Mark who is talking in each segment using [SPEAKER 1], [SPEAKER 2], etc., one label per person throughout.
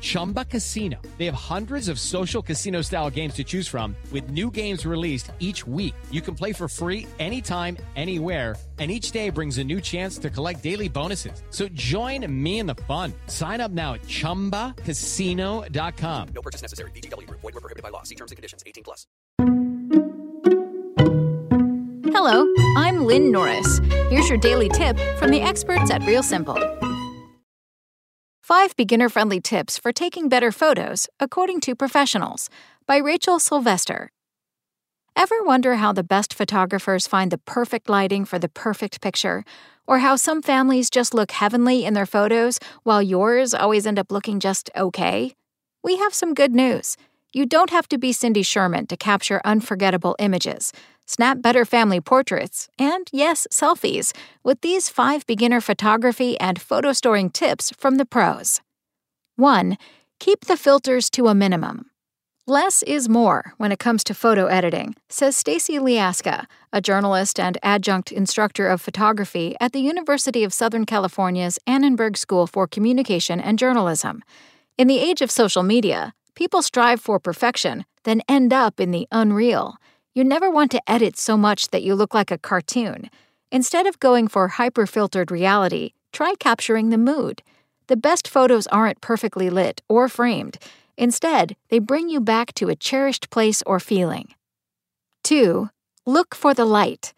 [SPEAKER 1] Chumba Casino. They have hundreds of social casino style games to choose from, with new games released each week. You can play for free anytime, anywhere and each day brings a new chance to collect daily bonuses. So join me in the fun. Sign up now at ChumbaCasino.com.
[SPEAKER 2] No purchase necessary. VGW. Void were prohibited by law. See terms and conditions. 18 plus.
[SPEAKER 3] Hello, I'm Lynn Norris. Here's your daily tip from the experts at Real Simple. Five beginner-friendly tips for taking better photos, according to professionals, by Rachel Sylvester. Ever wonder how the best photographers find the perfect lighting for the perfect picture? Or how some families just look heavenly in their photos while yours always end up looking just okay? We have some good news. You don't have to be Cindy Sherman to capture unforgettable images. Snap better family portraits, and yes, selfies, with these five beginner photography and photo storing tips from the pros. 1. Keep the filters to a minimum. Less is more when it comes to photo editing, says Stacy Liaska, a journalist and adjunct instructor of photography at the University of Southern California's Annenberg School for Communication and Journalism. In the age of social media, people strive for perfection, then end up in the unreal. You never want to edit so much that you look like a cartoon. Instead of going for hyper filtered reality, try capturing the mood. The best photos aren't perfectly lit or framed. Instead, they bring you back to a cherished place or feeling. 2. Look for the light.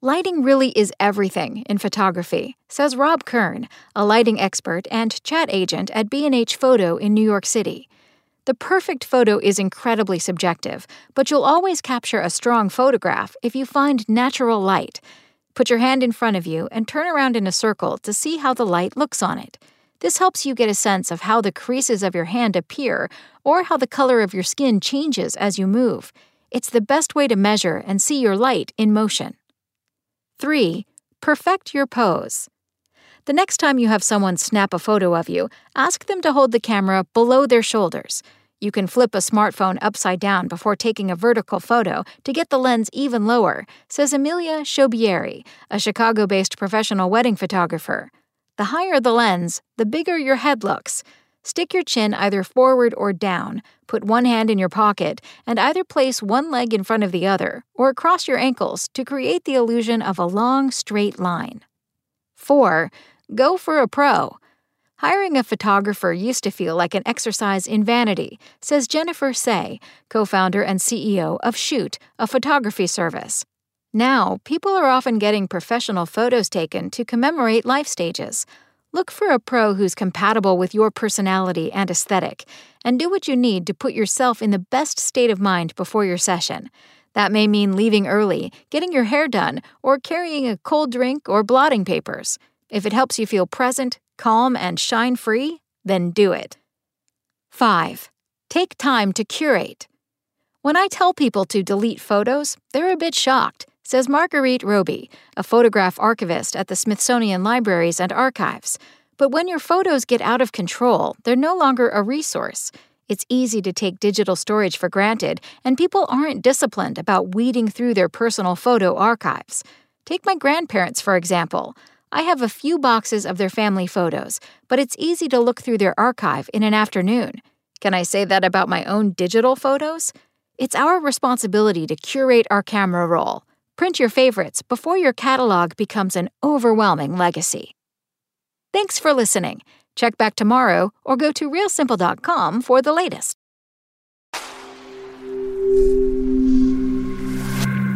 [SPEAKER 3] Lighting really is everything in photography, says Rob Kern, a lighting expert and chat agent at B&H Photo in New York City. The perfect photo is incredibly subjective, but you'll always capture a strong photograph if you find natural light. Put your hand in front of you and turn around in a circle to see how the light looks on it. This helps you get a sense of how the creases of your hand appear or how the color of your skin changes as you move. It's the best way to measure and see your light in motion. 3. Perfect your pose. The next time you have someone snap a photo of you, ask them to hold the camera below their shoulders. You can flip a smartphone upside down before taking a vertical photo to get the lens even lower, says Amelia Shobieri, a Chicago based professional wedding photographer. The higher the lens, the bigger your head looks. Stick your chin either forward or down, put one hand in your pocket, and either place one leg in front of the other or cross your ankles to create the illusion of a long, straight line. 4. Go for a pro. Hiring a photographer used to feel like an exercise in vanity, says Jennifer Say, co founder and CEO of Shoot, a photography service. Now, people are often getting professional photos taken to commemorate life stages. Look for a pro who's compatible with your personality and aesthetic, and do what you need to put yourself in the best state of mind before your session. That may mean leaving early, getting your hair done, or carrying a cold drink or blotting papers. If it helps you feel present, calm, and shine free, then do it. 5. Take time to curate. When I tell people to delete photos, they're a bit shocked says Marguerite Roby, a photograph archivist at the Smithsonian Libraries and Archives. But when your photos get out of control, they're no longer a resource. It's easy to take digital storage for granted, and people aren't disciplined about weeding through their personal photo archives. Take my grandparents, for example. I have a few boxes of their family photos, but it's easy to look through their archive in an afternoon. Can I say that about my own digital photos? It's our responsibility to curate our camera roll. Print your favorites before your catalog becomes an overwhelming legacy. Thanks for listening. Check back tomorrow or go to realsimple.com for the latest.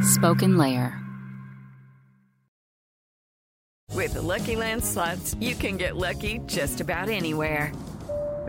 [SPEAKER 4] Spoken Layer.
[SPEAKER 5] With the Lucky Land slots, you can get lucky just about anywhere.